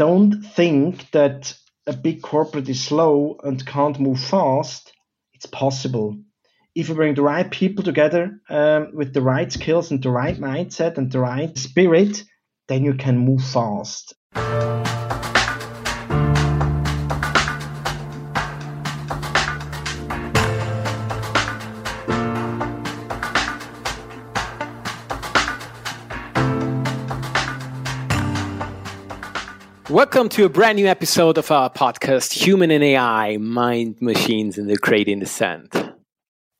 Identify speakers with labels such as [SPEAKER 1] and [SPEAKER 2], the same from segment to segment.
[SPEAKER 1] don't think that a big corporate is slow and can't move fast. It's possible. If you bring the right people together um, with the right skills and the right mindset and the right spirit, then you can move fast.
[SPEAKER 2] Welcome to a brand new episode of our podcast, Human and AI Mind, Machines, and the Great Descent.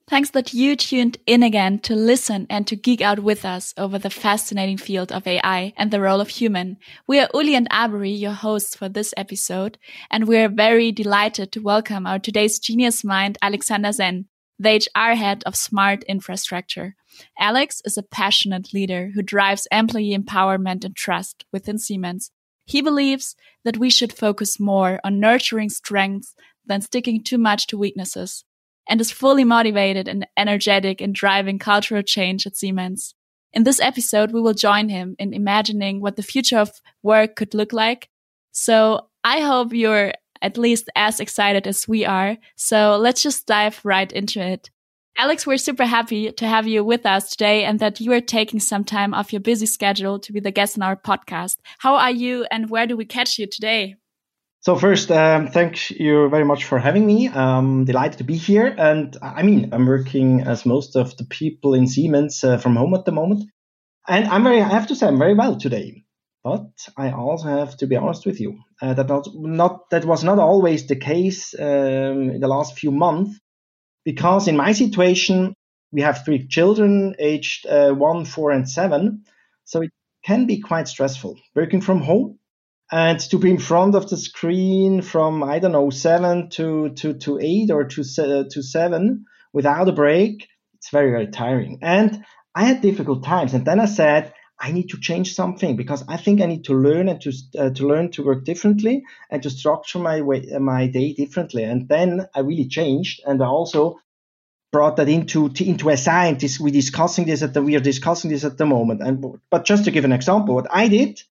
[SPEAKER 3] Thanks that you tuned in again to listen and to geek out with us over the fascinating field of AI and the role of human. We are Uli and Avery, your hosts for this episode, and we are very delighted to welcome our today's genius mind, Alexander Senn, the HR head of smart infrastructure. Alex is a passionate leader who drives employee empowerment and trust within Siemens he believes that we should focus more on nurturing strengths than sticking too much to weaknesses, and is fully motivated and energetic in driving cultural change at Siemens. In this episode, we will join him in imagining what the future of work could look like. So I hope you're at least as excited as we are. So let's just dive right into it. Alex, we're super happy to have you with us today and that you are taking some time off your busy schedule to be the guest on our podcast. How are you and where do we catch you today?
[SPEAKER 1] So first, um, thank you very much for having me. I'm delighted to be here. And I mean, I'm working as most of the people in Siemens uh, from home at the moment. And I'm very, I have to say, I'm very well today. But I also have to be honest with you uh, that not, that was not always the case um, in the last few months because in my situation, we have three children aged uh, one, four, and seven. So it can be quite stressful working from home and to be in front of the screen from, I don't know, seven to, to, to eight or to, uh, to seven without a break. It's very, very tiring. And I had difficult times. And then I said, I need to change something because I think I need to learn and to uh, to learn to work differently and to structure my way uh, my day differently. And then I really changed, and I also brought that into into a scientist. We're discussing this at the we are discussing this at the moment. And but just to give an example, what I did,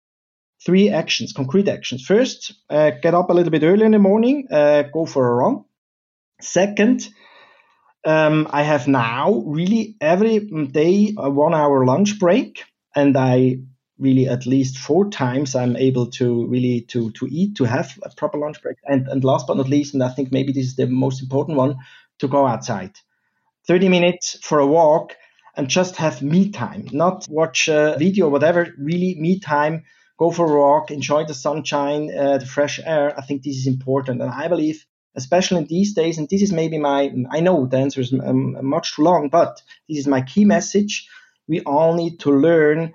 [SPEAKER 1] three actions, concrete actions. First, uh, get up a little bit early in the morning, uh, go for a run. Second. Um, I have now really every day a one hour lunch break and I really at least four times I'm able to really to to eat to have a proper lunch break. And and last but not least and I think maybe this is the most important one to go outside. 30 minutes for a walk and just have me time not watch a video or whatever really me time go for a walk enjoy the sunshine uh, the fresh air. I think this is important. And I believe especially in these days and this is maybe my I know the answer is um, much too long but this is my key message we all need to learn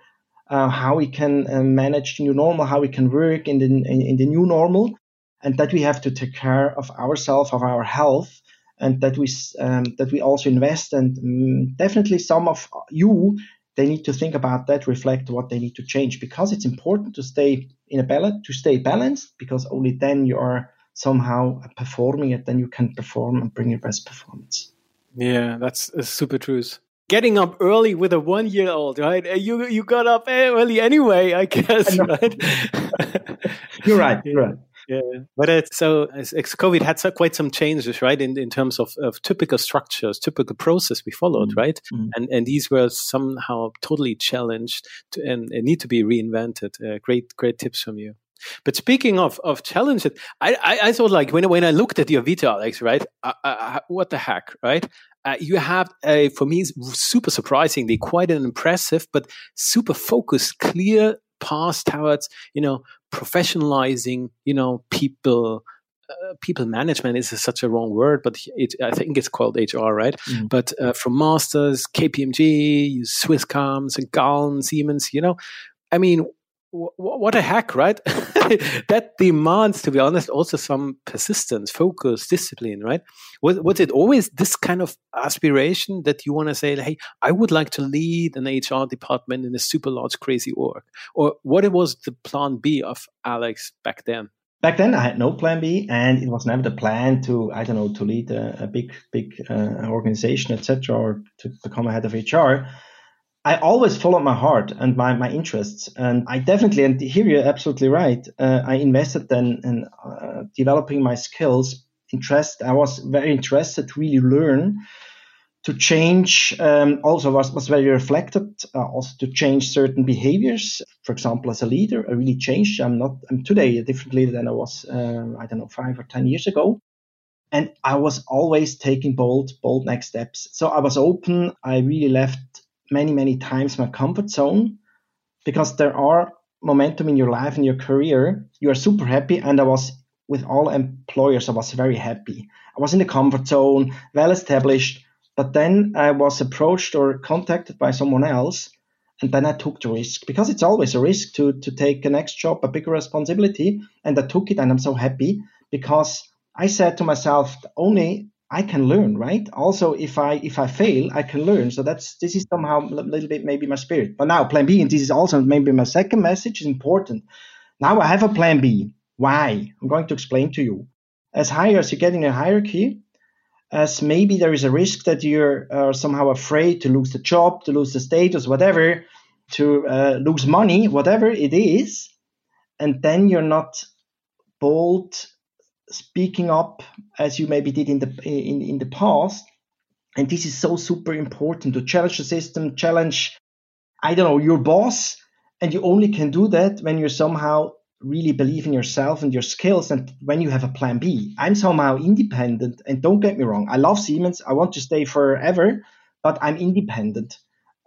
[SPEAKER 1] uh, how we can uh, manage the new normal, how we can work in the in, in, the new normal, and that we have to take care of ourselves, of our health, and that we um, that we also invest. And um, definitely, some of you they need to think about that, reflect what they need to change, because it's important to stay in a balance, to stay balanced, because only then you are somehow performing it, then you can perform and bring your best performance.
[SPEAKER 2] Yeah, that's a super truth getting up early with a one year old, right? You you got up early anyway, I guess, I right?
[SPEAKER 1] you're right. You're right.
[SPEAKER 2] Yeah, but it's so COVID had so, quite some changes, right? In in terms of, of typical structures, typical process we followed, mm-hmm. right? Mm-hmm. And and these were somehow totally challenged to, and, and need to be reinvented. Uh, great great tips from you. But speaking of of challenges, I, I, I thought like when when I looked at your Vita, Alex, right? What the heck, right? uh, you have a, for me, super surprisingly, quite an impressive but super focused, clear path towards, you know, professionalizing, you know, people. Uh, people management is such a wrong word, but it, I think it's called HR, right? Mm. But uh, from Masters, KPMG, Swisscoms, and Gallen, Siemens, you know, I mean, what a hack, right? that demands, to be honest, also some persistence, focus, discipline, right? Was, was it always this kind of aspiration that you want to say, hey, I would like to lead an HR department in a super large, crazy org? Or what was the plan B of Alex back then?
[SPEAKER 1] Back then, I had no plan B, and it was never the plan to, I don't know, to lead a, a big, big uh, organization, etc., or to become a head of HR I always followed my heart and my, my interests. And I definitely, and here you're absolutely right, uh, I invested then in uh, developing my skills, interest. I was very interested to really learn to change, um, also was, was very reflected, uh, also to change certain behaviors. For example, as a leader, I really changed. I'm not, I'm today a different leader than I was, um, I don't know, five or 10 years ago. And I was always taking bold, bold next steps. So I was open. I really left many, many times my comfort zone because there are momentum in your life and your career. You are super happy. And I was with all employers, I was very happy. I was in the comfort zone, well established. But then I was approached or contacted by someone else. And then I took the risk because it's always a risk to, to take a next job, a bigger responsibility. And I took it and I'm so happy because I said to myself, only I can learn, right? Also, if I if I fail, I can learn. So that's this is somehow a little bit maybe my spirit. But now plan B, and this is also maybe my second message is important. Now I have a plan B. Why? I'm going to explain to you. As higher as you get in a hierarchy, as maybe there is a risk that you're uh, somehow afraid to lose the job, to lose the status, whatever, to uh, lose money, whatever it is, and then you're not bold speaking up as you maybe did in the in, in the past. And this is so super important to challenge the system challenge i don't know your boss. And you only can do that when you somehow really believe in yourself and your skills and when you have a plan b. I'm somehow independent and don't get me wrong i love siemens i want to stay forever but i'm independent.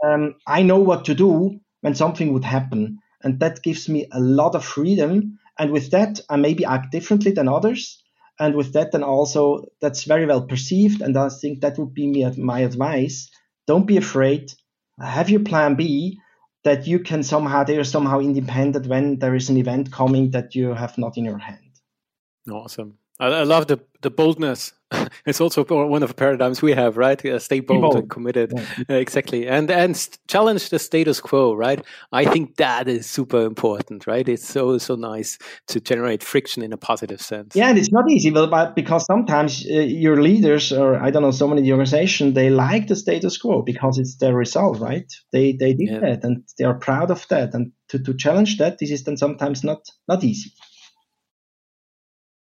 [SPEAKER 1] Um, i know what to do when something would happen and that gives me a lot of freedom and with that, I maybe act differently than others. And with that, then also that's very well perceived. And I think that would be my advice. Don't be afraid. Have your plan B that you can somehow, they are somehow independent when there is an event coming that you have not in your hand.
[SPEAKER 2] Awesome. I, I love the, the boldness it's also one of the paradigms we have, right? Uh, stay bold, bold, and committed, yeah. uh, exactly, and and challenge the status quo, right? I think that is super important, right? It's so so nice to generate friction in a positive sense.
[SPEAKER 1] Yeah, and it's not easy, but because sometimes uh, your leaders, or I don't know, so many the organization, they like the status quo because it's their result, right? They they did yeah. that, and they are proud of that, and to to challenge that, this is then sometimes not not easy.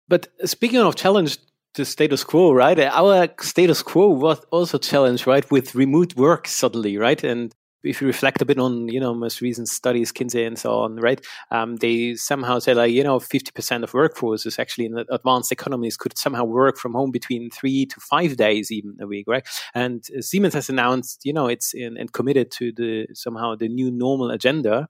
[SPEAKER 2] But speaking of challenge, the status quo, right? Our status quo was also challenged, right, with remote work suddenly, right? And if you reflect a bit on, you know, most recent studies, McKinsey and so on, right? Um, they somehow say like, you know, 50% of workforce is actually in advanced economies could somehow work from home between three to five days even a week, right? And Siemens has announced, you know, it's in, and committed to the somehow the new normal agenda,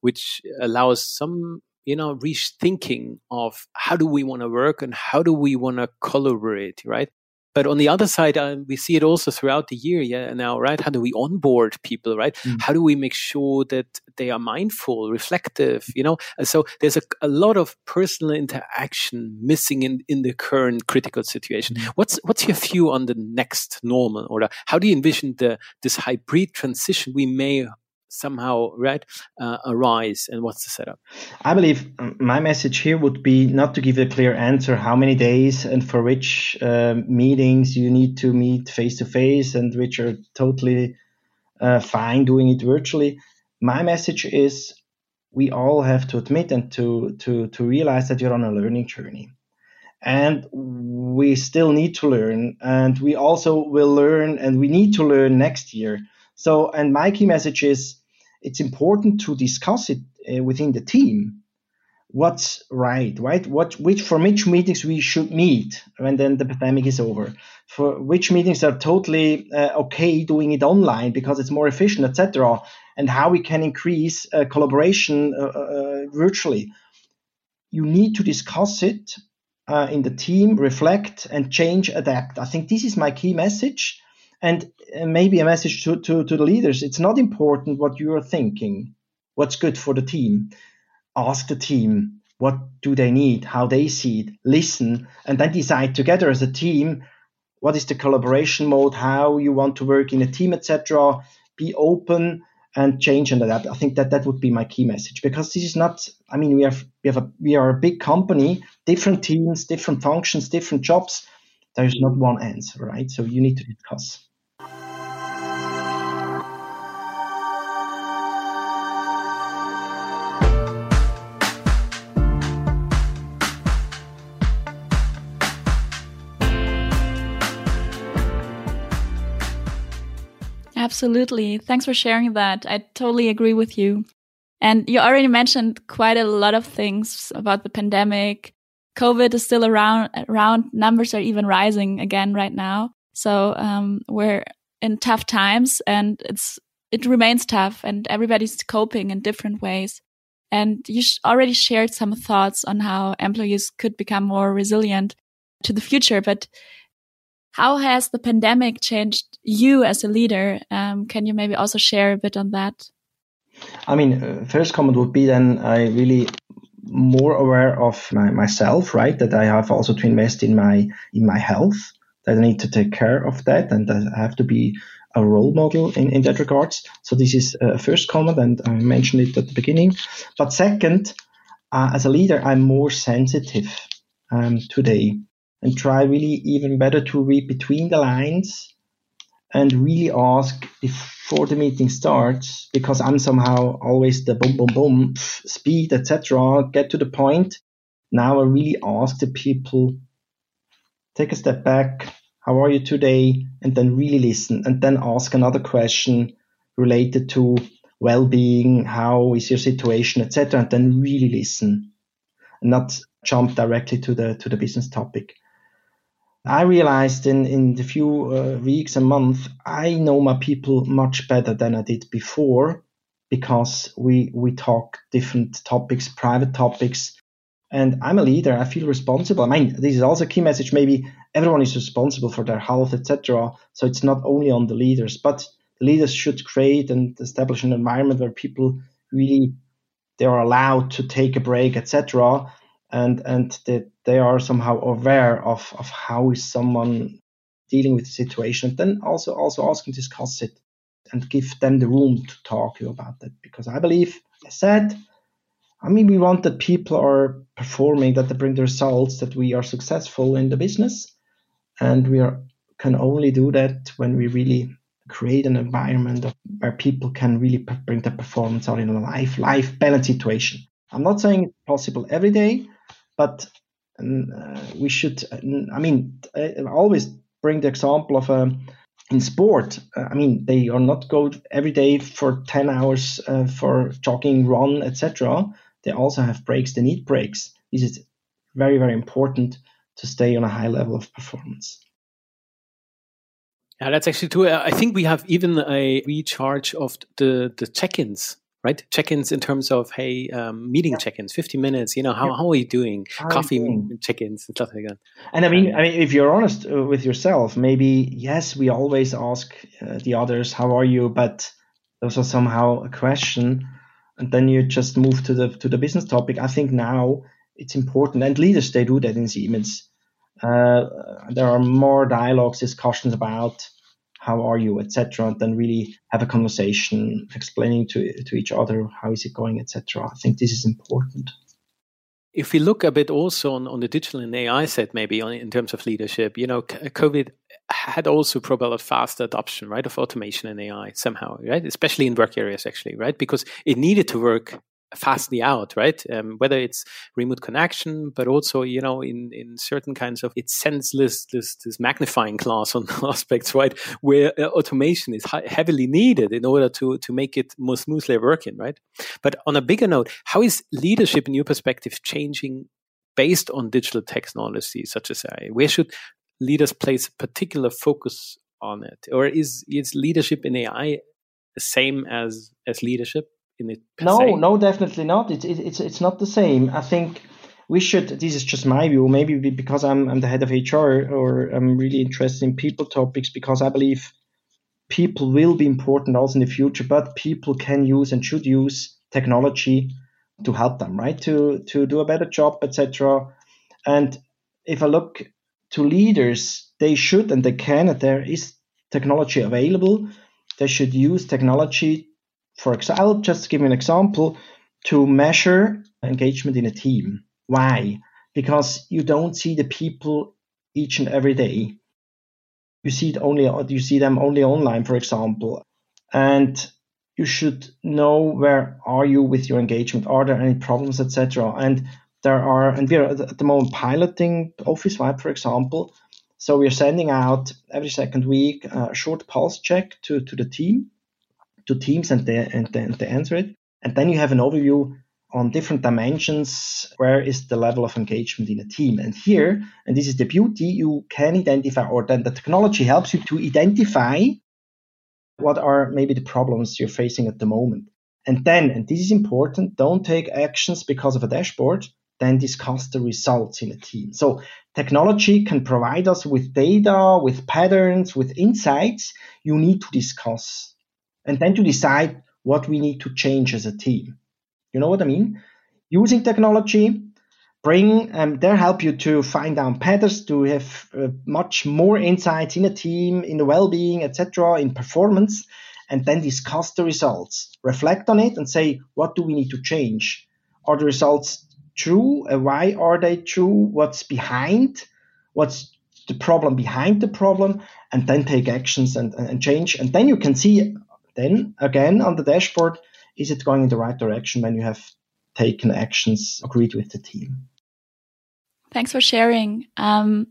[SPEAKER 2] which allows some you know rethinking of how do we want to work and how do we want to collaborate right? But on the other side uh, we see it also throughout the year yeah now right? How do we onboard people right? Mm. how do we make sure that they are mindful reflective you know? And so there's a, a lot of personal interaction missing in, in the current critical situation. Mm. what's what's your view on the next normal or how do you envision the this hybrid transition we may somehow right uh, arise and what's the setup?
[SPEAKER 1] I believe um, my message here would be not to give a clear answer how many days and for which uh, meetings you need to meet face to face and which are totally uh, fine doing it virtually. My message is we all have to admit and to to to realize that you're on a learning journey. And we still need to learn and we also will learn and we need to learn next year. So and my key message is it's important to discuss it uh, within the team. What's right right? What which for which meetings we should meet when then the pandemic is over? For which meetings are totally uh, okay doing it online because it's more efficient etc and how we can increase uh, collaboration uh, uh, virtually? You need to discuss it uh, in the team reflect and change adapt. I think this is my key message and uh, maybe a message to, to, to the leaders it's not important what you're thinking, what's good for the team. Ask the team what do they need, how they see it, listen, and then decide together as a team what is the collaboration mode, how you want to work in a team, etc. Be open and change and adapt. I think that that would be my key message because this is not. I mean, we have we have a we are a big company, different teams, different functions, different jobs. There is not one answer, right? So you need to discuss.
[SPEAKER 3] Absolutely. Thanks for sharing that. I totally agree with you. And you already mentioned quite a lot of things about the pandemic. COVID is still around, around numbers are even rising again right now. So, um, we're in tough times and it's, it remains tough and everybody's coping in different ways. And you already shared some thoughts on how employees could become more resilient to the future. But how has the pandemic changed you as a leader? Um, can you maybe also share a bit on that?
[SPEAKER 1] I mean, uh, first comment would be then I really more aware of my, myself, right? That I have also to invest in my in my health. That I need to take care of that, and I have to be a role model in, in that regards. So this is a first comment, and I mentioned it at the beginning. But second, uh, as a leader, I'm more sensitive um, today and try really even better to read between the lines and really ask before the meeting starts because I'm somehow always the boom, boom, boom, speed, etc. Get to the point. Now I really ask the people, take a step back. How are you today? And then really listen and then ask another question related to well-being. How is your situation, etc. And then really listen and not jump directly to the, to the business topic. I realized in, in the few uh, weeks and months, I know my people much better than I did before because we, we talk different topics, private topics. And I'm a leader. I feel responsible. I mean, this is also a key message. Maybe everyone is responsible for their health, etc. So it's not only on the leaders, but leaders should create and establish an environment where people really they are allowed to take a break, etc and and that they are somehow aware of of how is someone dealing with the situation then also also ask and discuss it and give them the room to talk you about that because i believe i said i mean we want that people are performing that they bring the results that we are successful in the business. And we are can only do that when we really create an environment where people can really bring their performance out in a life life balance situation. I'm not saying it's possible every day but uh, we should, I mean, I always bring the example of um, in sport. Uh, I mean, they are not go every day for 10 hours uh, for jogging, run, etc. They also have breaks. They need breaks. This is very, very important to stay on a high level of performance.
[SPEAKER 2] Yeah, that's actually true. I think we have even a recharge of the the check-ins right? Check-ins in terms of hey, um, meeting yeah. check-ins, fifty minutes. You know, how, yeah. how are you doing? How Coffee doing? check-ins and stuff like that.
[SPEAKER 1] And I mean, I mean, if you're honest uh, with yourself, maybe yes, we always ask uh, the others, "How are you?" But those are somehow a question, and then you just move to the to the business topic. I think now it's important, and leaders they do that in Siemens. Uh, there are more dialogues, discussions about how are you, etc., and then really have a conversation, explaining to to each other how is it going, etc. I think this is important.
[SPEAKER 2] If we look a bit also on, on the digital and AI set, maybe on, in terms of leadership, you know, COVID had also propelled faster adoption, right, of automation and AI somehow, right, especially in work areas, actually, right, because it needed to work fastly out, right? Um, whether it's remote connection, but also, you know, in, in certain kinds of, it senseless this, this, magnifying glass on aspects, right? Where uh, automation is heavily needed in order to, to make it more smoothly working, right? But on a bigger note, how is leadership in your perspective changing based on digital technology such as AI? Where should leaders place particular focus on it? Or is, is leadership in AI the same as, as leadership? In it?
[SPEAKER 1] no,
[SPEAKER 2] se?
[SPEAKER 1] no, definitely not. It's it's it's not the same. I think we should. This is just my view. Maybe because I'm I'm the head of HR or I'm really interested in people topics because I believe people will be important also in the future. But people can use and should use technology to help them, right? To to do a better job, etc. And if I look to leaders, they should and they can. And there is technology available. They should use technology for example, I'll just give you an example to measure engagement in a team. Why? Because you don't see the people each and every day. You see it only you see them only online, for example, and you should know where are you with your engagement. Are there any problems, etc. And there are, and we are at the moment piloting Officevibe, for example. So we're sending out every second week a short pulse check to, to the team, to teams, and they, and, they, and they answer it. And then you have an overview on different dimensions where is the level of engagement in a team and here and this is the beauty you can identify or then the technology helps you to identify what are maybe the problems you're facing at the moment and then and this is important don't take actions because of a dashboard then discuss the results in a team. So technology can provide us with data, with patterns, with insights you need to discuss and then to decide what we need to change as a team. You know what I mean? Using technology, bring um, they help you to find down patterns, to have uh, much more insights in a team, in the well-being, etc., in performance, and then discuss the results, reflect on it, and say what do we need to change? Are the results true? Uh, why are they true? What's behind? What's the problem behind the problem? And then take actions and, and change. And then you can see then again on the dashboard, is it going in the right direction when you have taken actions agreed with the team?
[SPEAKER 3] Thanks for sharing. Um,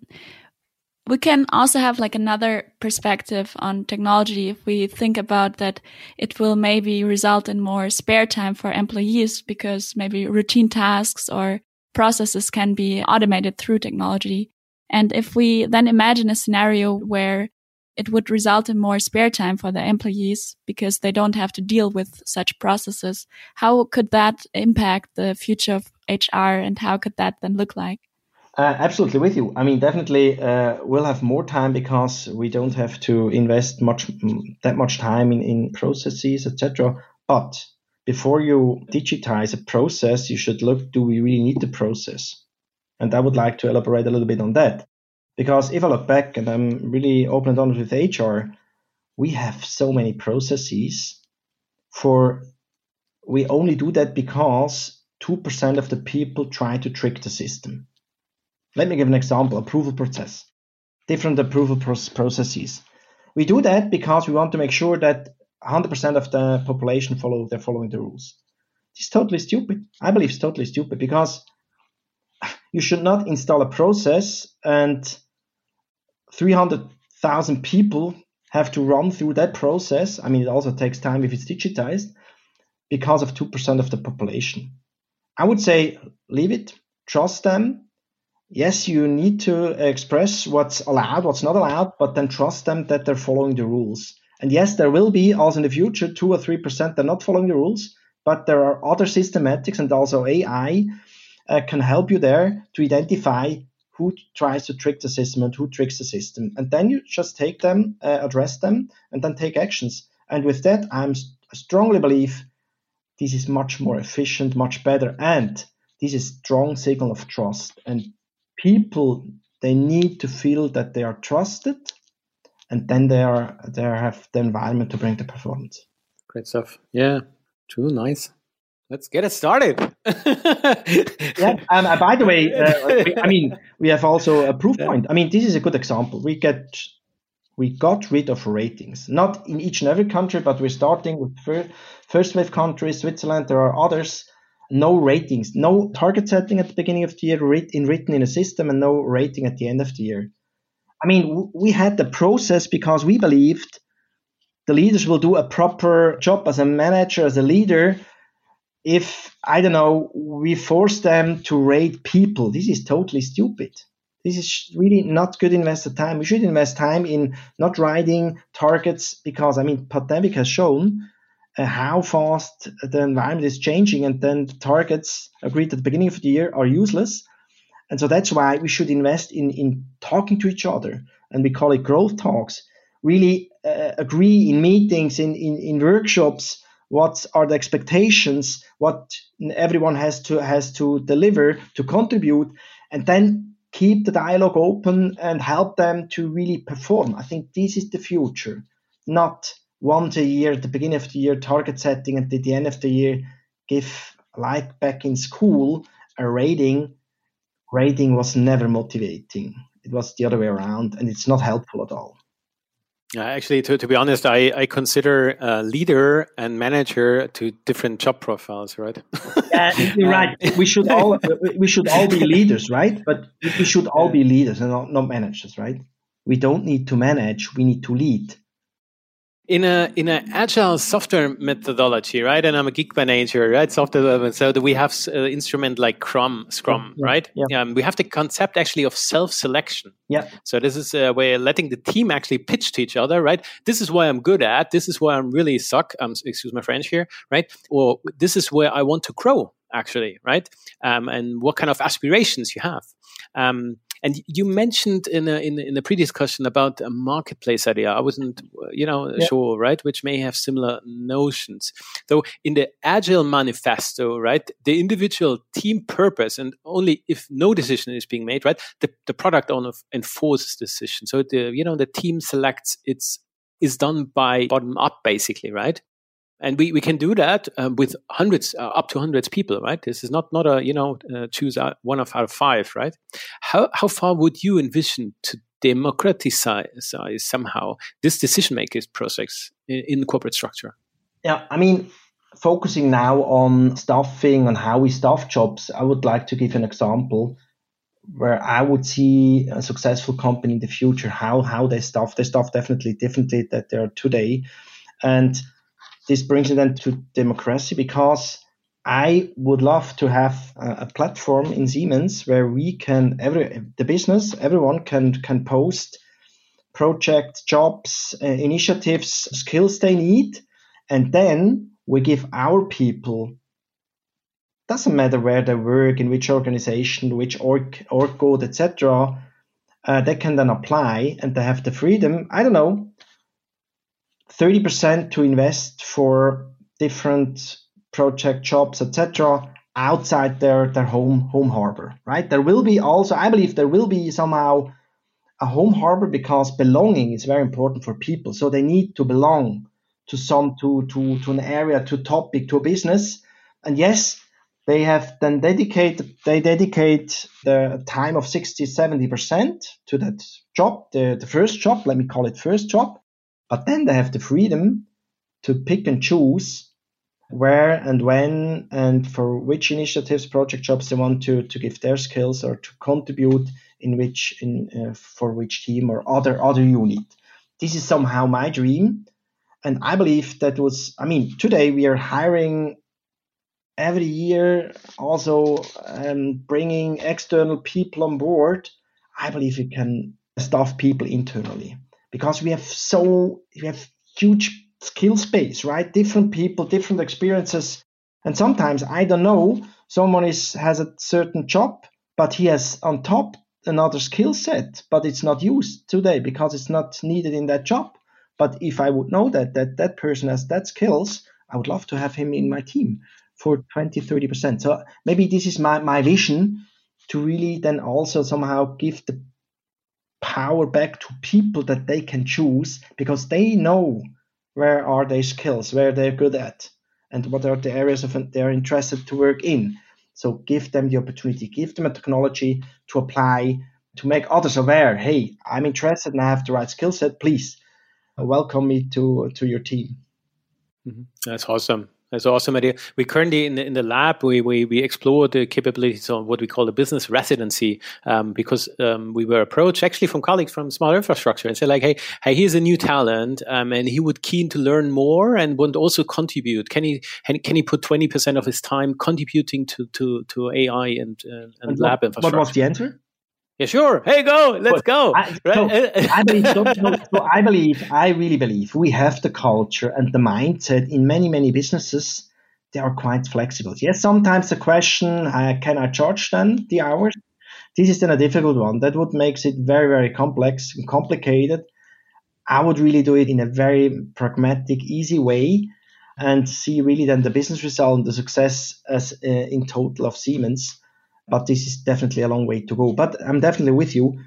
[SPEAKER 3] we can also have like another perspective on technology if we think about that it will maybe result in more spare time for employees because maybe routine tasks or processes can be automated through technology. And if we then imagine a scenario where it would result in more spare time for the employees because they don't have to deal with such processes, how could that impact the future of HR and how could that then look like?
[SPEAKER 1] Uh, absolutely with you. I mean, definitely, uh, we'll have more time because we don't have to invest much that much time in, in processes, etc. But before you digitize a process, you should look: Do we really need the process? And I would like to elaborate a little bit on that, because if I look back, and I'm really open and honest with HR, we have so many processes. For we only do that because two percent of the people try to trick the system let me give an example approval process, different approval processes. We do that because we want to make sure that 100% of the population follow they're following the rules. It's totally stupid. I believe it's totally stupid because you should not install a process and 300,000 people have to run through that process. I mean, it also takes time if it's digitized because of 2% of the population. I would say leave it, trust them, yes, you need to express what's allowed, what's not allowed, but then trust them that they're following the rules. And yes, there will be also in the future two or three percent that are not following the rules, but there are other systematics and also AI uh, can help you there to identify who tries to trick the system and who tricks the system. And then you just take them, uh, address them, and then take actions. And with that, I'm, I strongly believe this is much more efficient, much better, and this is strong signal of trust. And people they need to feel that they are trusted and then they are they have the environment to bring the performance
[SPEAKER 2] great stuff yeah true nice let's get it started.
[SPEAKER 1] Yeah and uh, by the way uh, i mean we have also a proof point. I mean this is a good example. We get we got rid of ratings. Not in each and every country but we're starting with first, first wave countries switzerland there are others. No ratings, no target setting at the beginning of the year in written in a system, and no rating at the end of the year. I mean, we had the process because we believed the leaders will do a proper job as a manager, as a leader. If I don't know, we force them to rate people. This is totally stupid. This is really not good invested time. We should invest time in not writing targets because I mean, pandemic has shown uh, how fast the environment is changing, and then the targets agreed at the beginning of the year are useless. And so that's why we should invest in, in talking to each other, and we call it growth talks. Really uh, agree in meetings, in, in, in workshops, what are the expectations, what everyone has to has to deliver to contribute, and then keep the dialogue open and help them to really perform. I think this is the future, not once a year at the beginning of the year target setting and at the end of the year give like back in school a rating. Rating was never motivating. It was the other way around and it's not helpful at all
[SPEAKER 2] actually to, to be honest I, I consider uh, leader and manager to different job profiles right?
[SPEAKER 1] Yeah you're right. We should all we should all be leaders right? But we should all be leaders and not, not managers right? We don't need to manage, we need to lead
[SPEAKER 2] in a in an agile software methodology, right? And I'm a geek by nature, right? Software development. So we have an instrument like Scrum, Scrum, yeah, right? Yeah. Um, we have the concept actually of self-selection.
[SPEAKER 1] Yeah.
[SPEAKER 2] So this is a way of letting the team actually pitch to each other, right? This is what I'm good at. This is where I'm really suck. Um, excuse my French here, right? Or this is where I want to grow, actually, right? Um, and what kind of aspirations you have. Um, and you mentioned in a, in, in a pre-discussion about a marketplace idea. I wasn't, uh, you know, yeah. sure, right? Which may have similar notions. So in the Agile manifesto, right, the individual team purpose, and only if no decision is being made, right, the, the product owner enforces decision. So the you know the team selects its is done by bottom up, basically, right? And we, we can do that uh, with hundreds uh, up to hundreds people right? This is not not a you know uh, choose one of out of five right? How how far would you envision to democratize somehow this decision making process in, in corporate structure?
[SPEAKER 1] Yeah i mean focusing now on staffing and how we staff jobs i would like to give an example where I would see a successful company in the future, how how they staff. They staff definitely differently that they are today, and this brings me then to democracy because I would love to have a, platform in Siemens where we can every the business everyone can can post project jobs uh, initiatives skills they need and then we give our people doesn't matter where they work in which organization which org org code etc uh, they can then apply and they have the freedom. I don't know 30% to invest for different project jobs, etc., outside their, their home home harbor, right? There will be also, I believe, there will be somehow a home harbor because belonging is very important for people. So they need to belong to some to to to an area, to topic, to a business. And yes, they have then dedicated they dedicate the time of 60 70% to that job the, the first job let me call it first job but then they have the freedom to pick and choose where and when and for which initiatives, project jobs they want to, to give their skills or to contribute in which in uh, for which team or other other unit. This is somehow my dream, and I believe that was. I mean, today we are hiring every year, also um, bringing external people on board. I believe we can staff people internally because we have so we have huge skill space, right? Different people, different experiences, and sometimes I don't know. Someone is has a certain job, but he has on top another skill set, but it's not used today because it's not needed in that job. But if I would know that that that person has that skills, I would love to have him in my team for 20, 30%. So maybe this is my, my vision to really then also somehow give the power back to people that they can choose because they know where are their skills, where they're good at, and what are the areas of they're interested to work in. So give them the opportunity, give them a technology to apply, to make others aware. Hey, I'm interested and I have the right skill set. Please welcome me to to your team.
[SPEAKER 2] Mm-hmm. That's awesome. That's awesome idea. We currently in the, in the lab we, we we explore the capabilities of what we call a business residency um, because um, we were approached actually from colleagues from smart infrastructure and said like hey hey here's a new talent um, and he would keen to learn more and would also contribute. Can he can he put twenty percent of his time contributing to to to AI and uh, and, and lab
[SPEAKER 1] what,
[SPEAKER 2] infrastructure?
[SPEAKER 1] What was the answer?
[SPEAKER 2] Yeah, sure. Hey, go. Let's go.
[SPEAKER 1] I, so, I believe, so, so I believe, I really believe we have the culture and the mindset in many, many businesses. They are quite flexible. Yes, sometimes the question, uh, can I charge then the hours? This is then a difficult one. That would makes it very, very complex and complicated. I would really do it in a very pragmatic, easy way and see really then the business result and the success as uh, in total of Siemens but this is definitely a long way to go. But I'm definitely with you.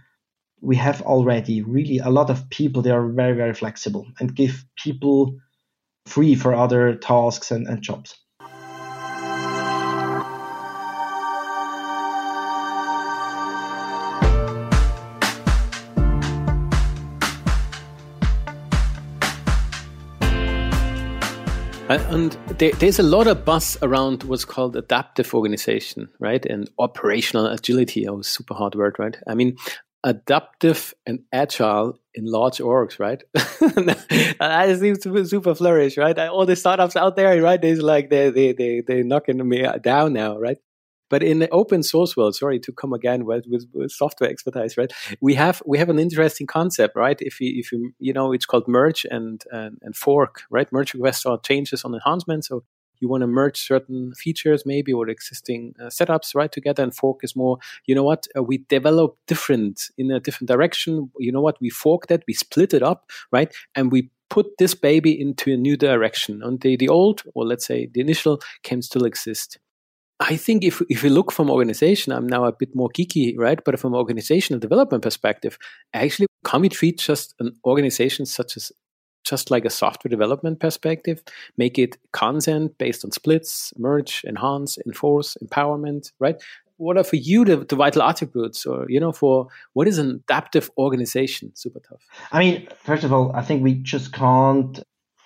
[SPEAKER 1] We have already really a lot of people. They are very, very flexible and give people free for other tasks and, and jobs.
[SPEAKER 2] And there's a lot of buzz around what's called adaptive organization, right? And operational agility. Oh, super hard word, right? I mean, adaptive and agile in large orgs, right? that seems to super flourish, right? All the startups out there, right? They're like they they they they knocking me down now, right? But in the open source world, sorry to come again with, with, with, software expertise, right? We have we have an interesting concept, right? If you if you you know it's called merge and and, and fork, right? Merge requests are changes on enhancement. So you want to merge certain features maybe or existing uh, setups right together and fork is more you know what uh, we develop different in a different direction you know what we fork that we split it up right and we put this baby into a new direction and the, the old or let's say the initial can still exist I think if if we look from organization, I'm now a bit more geeky, right? But from organizational development perspective, actually, can we treat just an organization such as just like a software development perspective, make it consent based on splits, merge, enhance, enforce, empowerment, right? What are for you the, the vital attributes or, you know, for what is an adaptive organization? Super tough.
[SPEAKER 1] I mean, first of all, I think we just can't,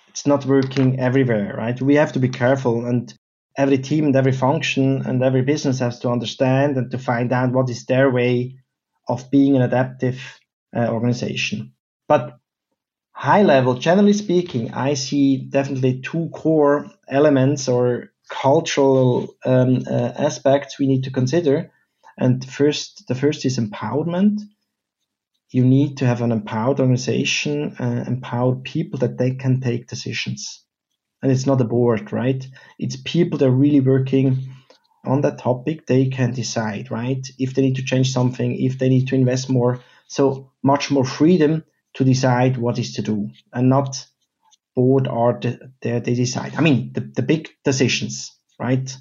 [SPEAKER 1] it's not working everywhere, right? We have to be careful and every team and every function and every business has to understand and to find out what is their way of being an adaptive uh, organization. But high level, generally speaking, I see definitely two core elements or cultural um, uh, aspects we need to consider. And first, the first is empowerment. You need to have an empowered organization, uh, empowered people that they can take decisions. And it's not a board, right? It's people that are really working on that topic. They can decide, right? If they need to change something, if they need to invest more. So much more freedom to decide what is to do and not board or the, the, they decide. I mean, the, the big decisions, right?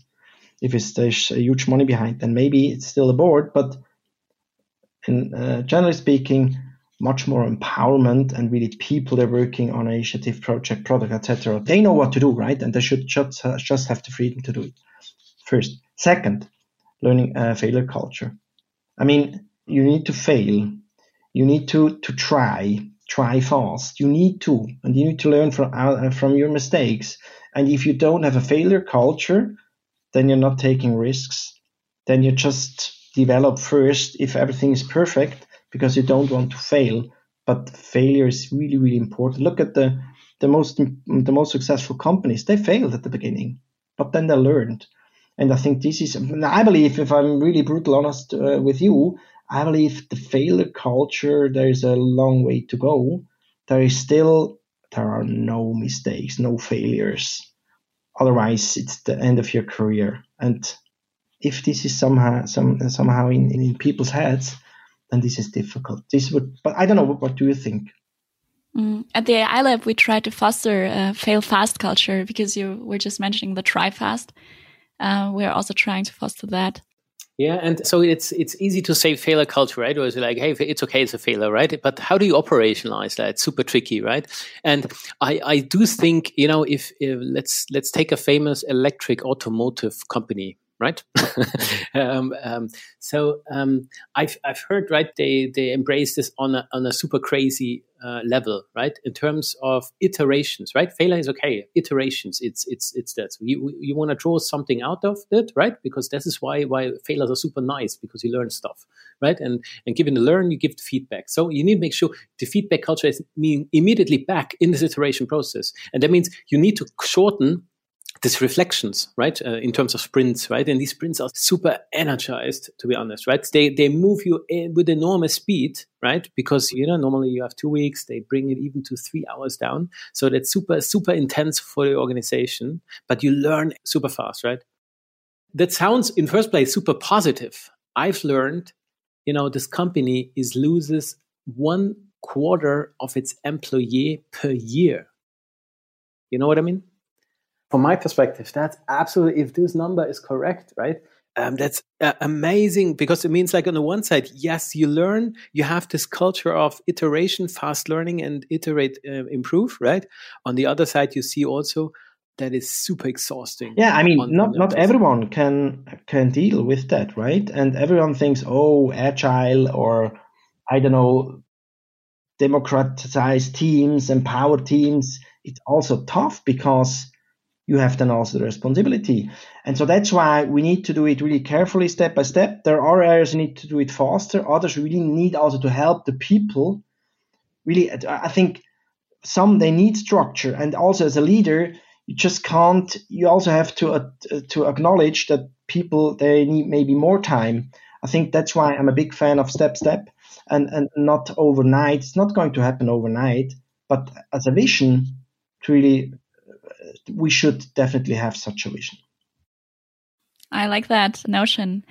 [SPEAKER 1] If it's, there's a huge money behind, then maybe it's still a board, but in, uh, generally speaking, much more empowerment and really people are working on initiative, project, product, etc. They know what to do, right? And they should just, just have the freedom to do it. First. Second, learning a failure culture. I mean, you need to fail you need to to try try fast you need to and you need to learn from uh, from your mistakes and if you don't have a failure culture then you're not taking risks then you just develop first if everything is perfect because you don't want to fail but failure is really really important look at the the most the most successful companies they failed at the beginning but then they learned and i think this is i believe if i'm really brutal honest uh, with you I believe the failure culture, there's a long way to go. There is still, there are no mistakes, no failures. Otherwise, it's the end of your career. And if this is somehow, some, somehow in, in people's heads, then this is difficult. This would, but I don't know. What, what do you think?
[SPEAKER 3] Mm. At the AI Lab, we try to foster a fail fast culture because you were just mentioning the try fast. Uh, we're also trying to foster that.
[SPEAKER 2] Yeah, and so it's it's easy to say failure culture, right? Or it's like, hey, it's okay, it's a failure, right? But how do you operationalize that? It's super tricky, right? And I I do think you know if, if let's let's take a famous electric automotive company, right? um, um, so um, I've I've heard right they they embrace this on a on a super crazy uh, level, right? In terms of iterations, right? Failure is okay. Iterations, it's it's it's that. So you you want to draw something out of it, right? Because this is why why failures are super nice because you learn stuff, right? And and given the learn, you give the feedback. So you need to make sure the feedback culture is mean immediately back in this iteration process, and that means you need to shorten these reflections, right? Uh, in terms of sprints, right? And these sprints are super energized, to be honest, right? They they move you with enormous speed, right? Because you know normally you have two weeks, they bring it even to three hours down, so that's super super intense for the organization. But you learn super fast, right? That sounds in first place super positive. I've learned, you know, this company is loses one quarter of its employee per year. You know what I mean? From my perspective, that's absolutely, if this number is correct, right? Um, that's uh, amazing because it means like on the one side, yes, you learn, you have this culture of iteration, fast learning and iterate, uh, improve, right? On the other side, you see also that is super exhausting.
[SPEAKER 1] Yeah, I mean, not not everyone can can deal with that, right? And everyone thinks, oh, agile or I don't know, democratized teams, empowered teams. It's also tough because you have then also the responsibility. And so that's why we need to do it really carefully, step by step. There are areas you need to do it faster. Others really need also to help the people. Really, I think some they need structure, and also as a leader, you just can't. You also have to uh, to acknowledge that people they need maybe more time. I think that's why I'm a big fan of step step and and not overnight. It's not going to happen overnight, but as a vision, to really we should definitely have such a vision.
[SPEAKER 3] I like that notion.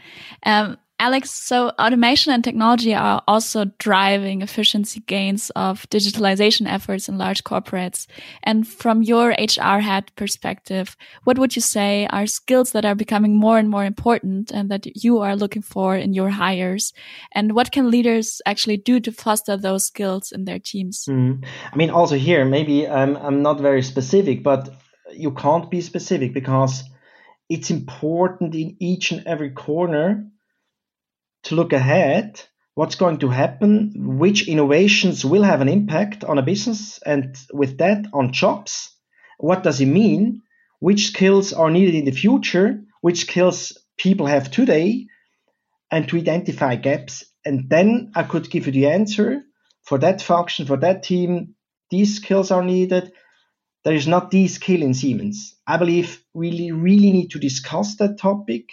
[SPEAKER 3] Um, Alex, so automation and technology are also driving efficiency gains of digitalization efforts in large corporates. And from your HR head perspective, what would you say are skills that are becoming more and more important and that you are looking for in your hires? And what can leaders actually do to foster those skills in their teams?
[SPEAKER 1] Mm. I mean, also here, maybe I'm, I'm not very specific, but you can't be specific because it's important in each and every corner to look ahead what's going to happen which innovations will have an impact on a business and with that on jobs. What does it mean? Which skills are needed in the future? Which skills people have today? And to identify gaps. And then i could give you the answer. For that function for that team these skills are needed. There is not this skill in Siemens. I believe we really, really need to discuss that topic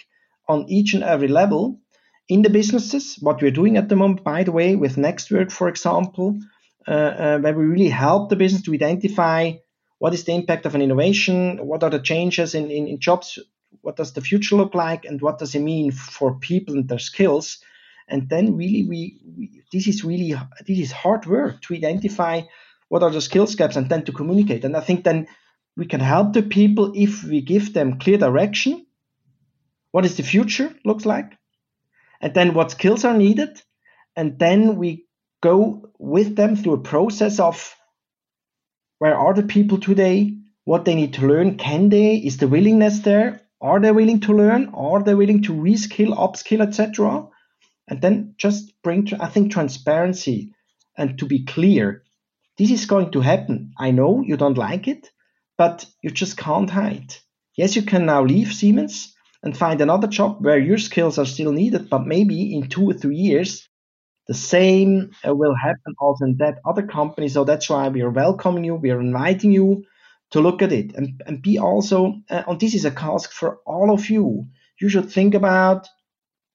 [SPEAKER 1] on each and every level in the businesses. What we're doing at the moment, by the way, with NextWork, for example, uh, uh, where we really help the business to identify what is the impact of an innovation, what are the changes in, in, in jobs, what does the future look like, and what does it mean for people and their skills. And then really, we, we this is really this is hard work to identify what are the skills gaps and then to communicate and i think then we can help the people if we give them clear direction what is the future looks like and then what skills are needed? And then we go with them through a process of where are the people today? What they need to learn? Can they? Is the willingness there? Are they willing to learn? Are they willing to reskill upskill etc and then just bring i think transparency and to be clear this is going to happen. I know you don't like it, but you just can't hide. Yes, you can now leave Siemens and find another job where your skills are still needed, but maybe in two or three years, the same uh, will happen also in that other company. So that's why we are welcoming you, we are inviting you to look at it and, and be also, uh, and this is a task for all of you. You should think about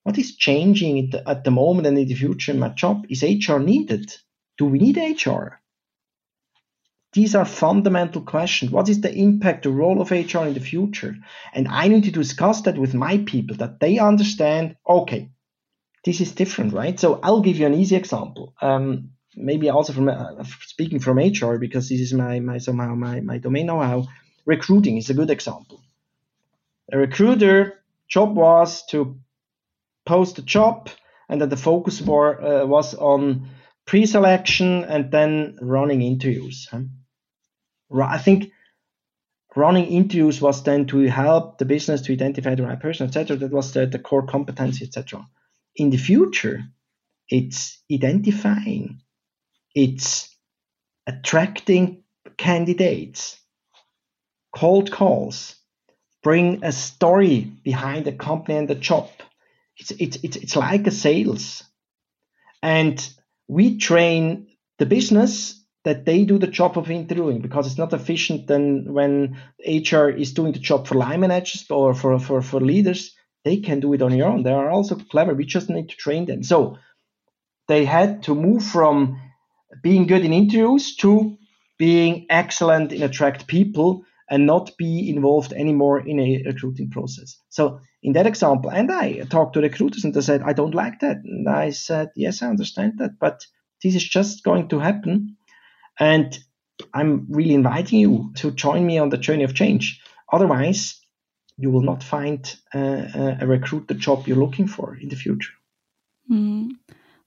[SPEAKER 1] what is changing at the, at the moment and in the future in my job. Is HR needed? Do we need HR? These are fundamental questions. What is the impact, the role of HR in the future? And I need to discuss that with my people that they understand, okay, this is different, right? So I'll give you an easy example. Um, maybe also from uh, speaking from HR because this is my, my somehow my, my domain know-how. Recruiting is a good example. A recruiter job was to post a job and that the focus war, uh, was on pre-selection and then running interviews. Huh? I think running interviews was then to help the business to identify the right person, etc. That was the, the core competency, etc. In the future, it's identifying, it's attracting candidates, cold calls, bring a story behind the company and the job. It's, it's, it's, it's like a sales. And we train the business that they do the job of interviewing because it's not efficient than when HR is doing the job for line managers or for, for, for leaders. They can do it on their own. They are also clever. We just need to train them. So they had to move from being good in interviews to being excellent in attract people and not be involved anymore in a recruiting process. So in that example, and I talked to recruiters and they said, I don't like that. And I said, yes, I understand that, but this is just going to happen and I'm really inviting you to join me on the journey of change. Otherwise, you will not find uh, a recruiter job you're looking for in the future.
[SPEAKER 3] Mm,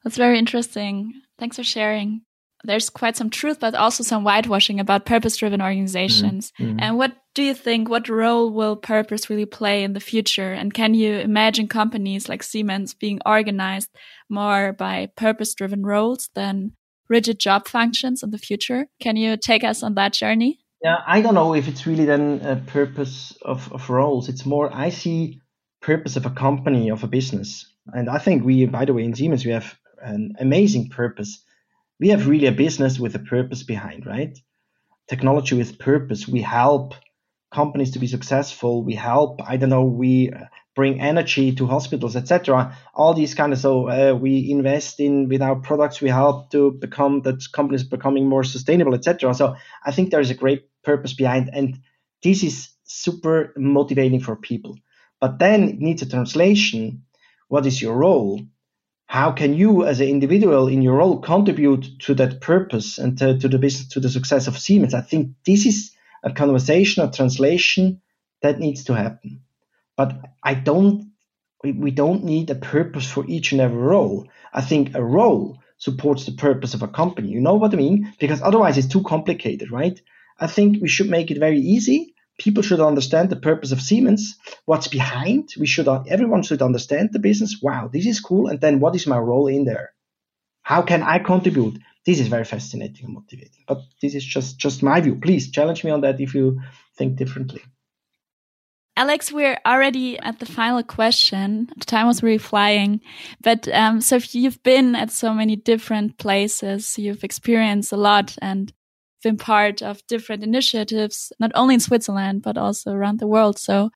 [SPEAKER 3] that's very interesting. Thanks for sharing. There's quite some truth, but also some whitewashing about purpose driven organizations. Mm, mm. And what do you think? What role will purpose really play in the future? And can you imagine companies like Siemens being organized more by purpose driven roles than rigid job functions in the future. Can you take us on that journey?
[SPEAKER 1] Yeah, I don't know if it's really then a purpose of, of roles. It's more I see purpose of a company, of a business. And I think we, by the way, in Siemens, we have an amazing purpose. We have really a business with a purpose behind, right? Technology with purpose. We help companies to be successful. We help, I don't know, we bring energy to hospitals, etc. All these kind of so uh, we invest in with our products. We help to become that companies becoming more sustainable, etc. So I think there is a great purpose behind, and this is super motivating for people. But then it needs a translation. What is your role? How can you, as an individual in your role, contribute to that purpose and to, to the business, to the success of Siemens? I think this is a conversation, a translation that needs to happen. But I don't, we, don't need a purpose for each and every role. I think a role supports the purpose of a company. You know what I mean? Because otherwise it's too complicated, right? I think we should make it very easy. People should understand the purpose of Siemens, what's behind. We should, everyone should understand the business. Wow, this is cool. And then what is my role in there? How can I contribute? this is very fascinating and motivating. But this is just just my view. Please challenge me on that if you think differently.
[SPEAKER 3] Alex, we're already at the final question. The time was really flying. But um, so you've been at so many different places, you've experienced a lot and been part of different initiatives, not only in Switzerland, but also around the world. So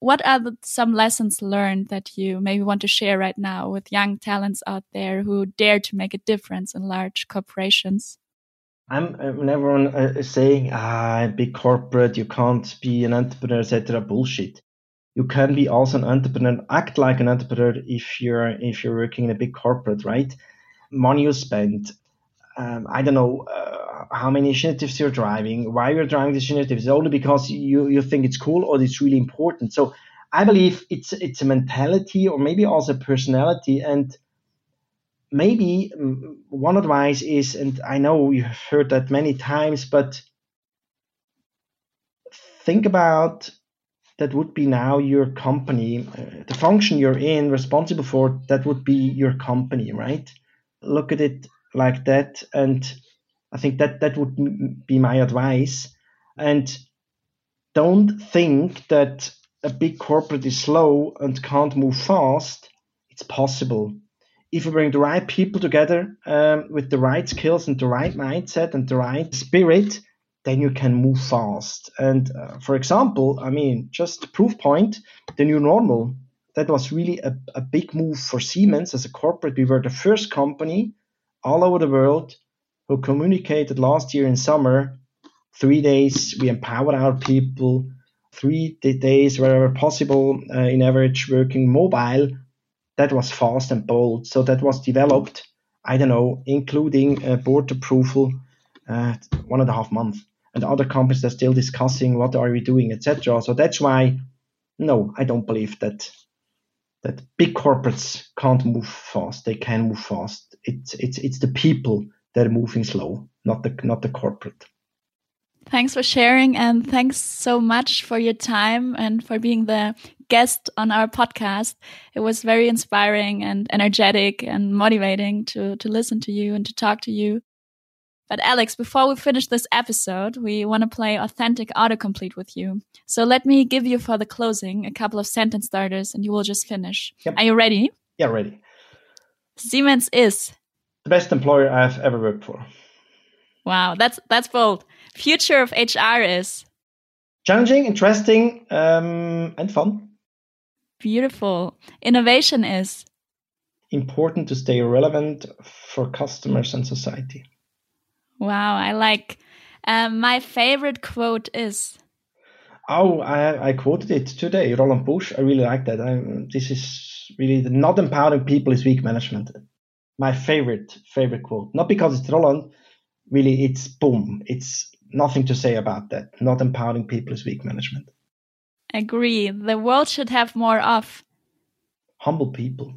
[SPEAKER 3] what are the, some lessons learned that you maybe want to share right now with young talents out there who dare to make a difference in large corporations?
[SPEAKER 1] I'm never on uh, saying, ah, big corporate, you can't be an entrepreneur, etc. Bullshit. You can be also an entrepreneur, act like an entrepreneur if you're if you're working in a big corporate, right? Money you spend, um, I don't know. Uh, how many initiatives you're driving, why you're driving these initiatives, only because you, you think it's cool or it's really important. So I believe it's it's a mentality or maybe also personality. And maybe mm, one advice is, and I know you've heard that many times, but think about that would be now your company, uh, the function you're in, responsible for, that would be your company, right? Look at it like that and I think that that would be my advice. And don't think that a big corporate is slow and can't move fast. It's possible. If you bring the right people together um, with the right skills and the right mindset and the right spirit, then you can move fast. And uh, for example, I mean, just proof point the new normal. That was really a, a big move for Siemens as a corporate. We were the first company all over the world who communicated last year in summer. Three days, we empowered our people. Three days, wherever possible, uh, in average working mobile. That was fast and bold. So that was developed, I don't know, including uh, board approval, uh, one and a half months. And other companies are still discussing what are we doing, etc. So that's why, no, I don't believe that that big corporates can't move fast. They can move fast. It's it's it's the people that are moving slow, not the not the corporate.
[SPEAKER 3] Thanks for sharing and thanks so much for your time and for being the guest on our podcast. It was very inspiring and energetic and motivating to to listen to you and to talk to you. But Alex, before we finish this episode, we want to play authentic autocomplete with you. So let me give you for the closing a couple of sentence starters and you will just finish. Yep. Are you ready?
[SPEAKER 1] Yeah, ready.
[SPEAKER 3] Siemens is
[SPEAKER 1] the best employer I've ever worked for.
[SPEAKER 3] Wow, that's that's bold. Future of HR is
[SPEAKER 1] challenging, interesting, um, and fun.
[SPEAKER 3] Beautiful. Innovation is
[SPEAKER 1] important to stay relevant for customers and society.
[SPEAKER 3] Wow, I like. Um, my favorite quote is.
[SPEAKER 1] Oh, I, I quoted it today, Roland Busch. I really like that. I, this is really the not empowering people is weak management my favorite favorite quote. Not because it's Roland, really, it's boom. It's nothing to say about that. Not empowering people is weak management.
[SPEAKER 3] Agree. The world should have more of
[SPEAKER 1] humble people.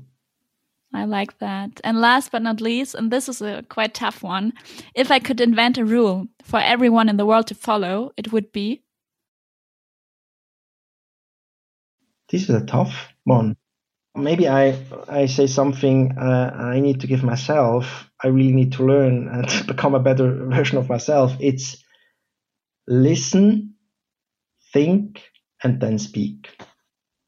[SPEAKER 3] I like that. And last but not least, and this is a quite tough one, if I could invent a rule for everyone in the world to follow, it would be.
[SPEAKER 1] This is a tough one maybe I I say something uh, I need to give myself. I really need to learn and become a better version of myself. It's listen, think, and then speak.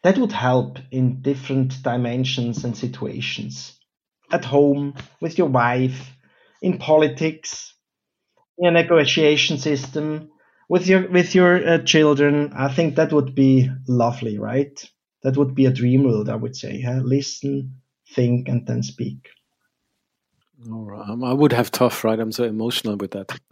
[SPEAKER 1] That would help in different dimensions and situations. At home, with your wife, in politics, in a negotiation system, with your with your uh, children. I think that would be lovely, right? That would be a dream world, I would say. Huh? Listen, think, and then speak.
[SPEAKER 2] All right. Um, I would have tough, right? I'm so emotional with that.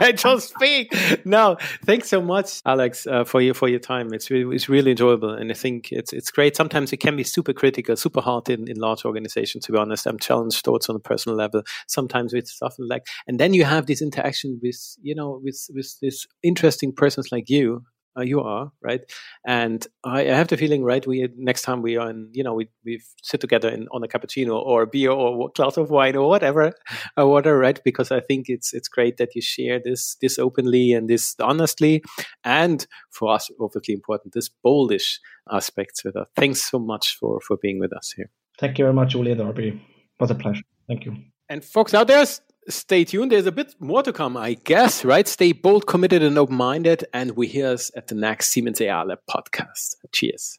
[SPEAKER 2] I just speak. No, thanks so much, Alex, uh, for your for your time. It's really it's really enjoyable, and I think it's it's great. Sometimes it can be super critical, super hard in, in large organizations. To be honest, I'm challenged thoughts on a personal level. Sometimes with stuff like, and then you have this interaction with you know with with this interesting persons like you uh, you are right? And I, I, have the feeling right we next time we are in you know we we sit together in, on a cappuccino or a beer or a glass of wine or whatever or whatever right? Because i think it's it's great that you share this this openly and this honestly. And for us obviously important this boldish aspects with us. Thanks so much for for being with us here.
[SPEAKER 1] Thank you very much Uli. Darby it was a pleasure. Thank you.
[SPEAKER 2] And folks out there stay tuned. There's a bit more to come, I guess, right? Stay bold, committed, and open minded. And we hear us at the next Siemens AI Lab podcast. Cheers.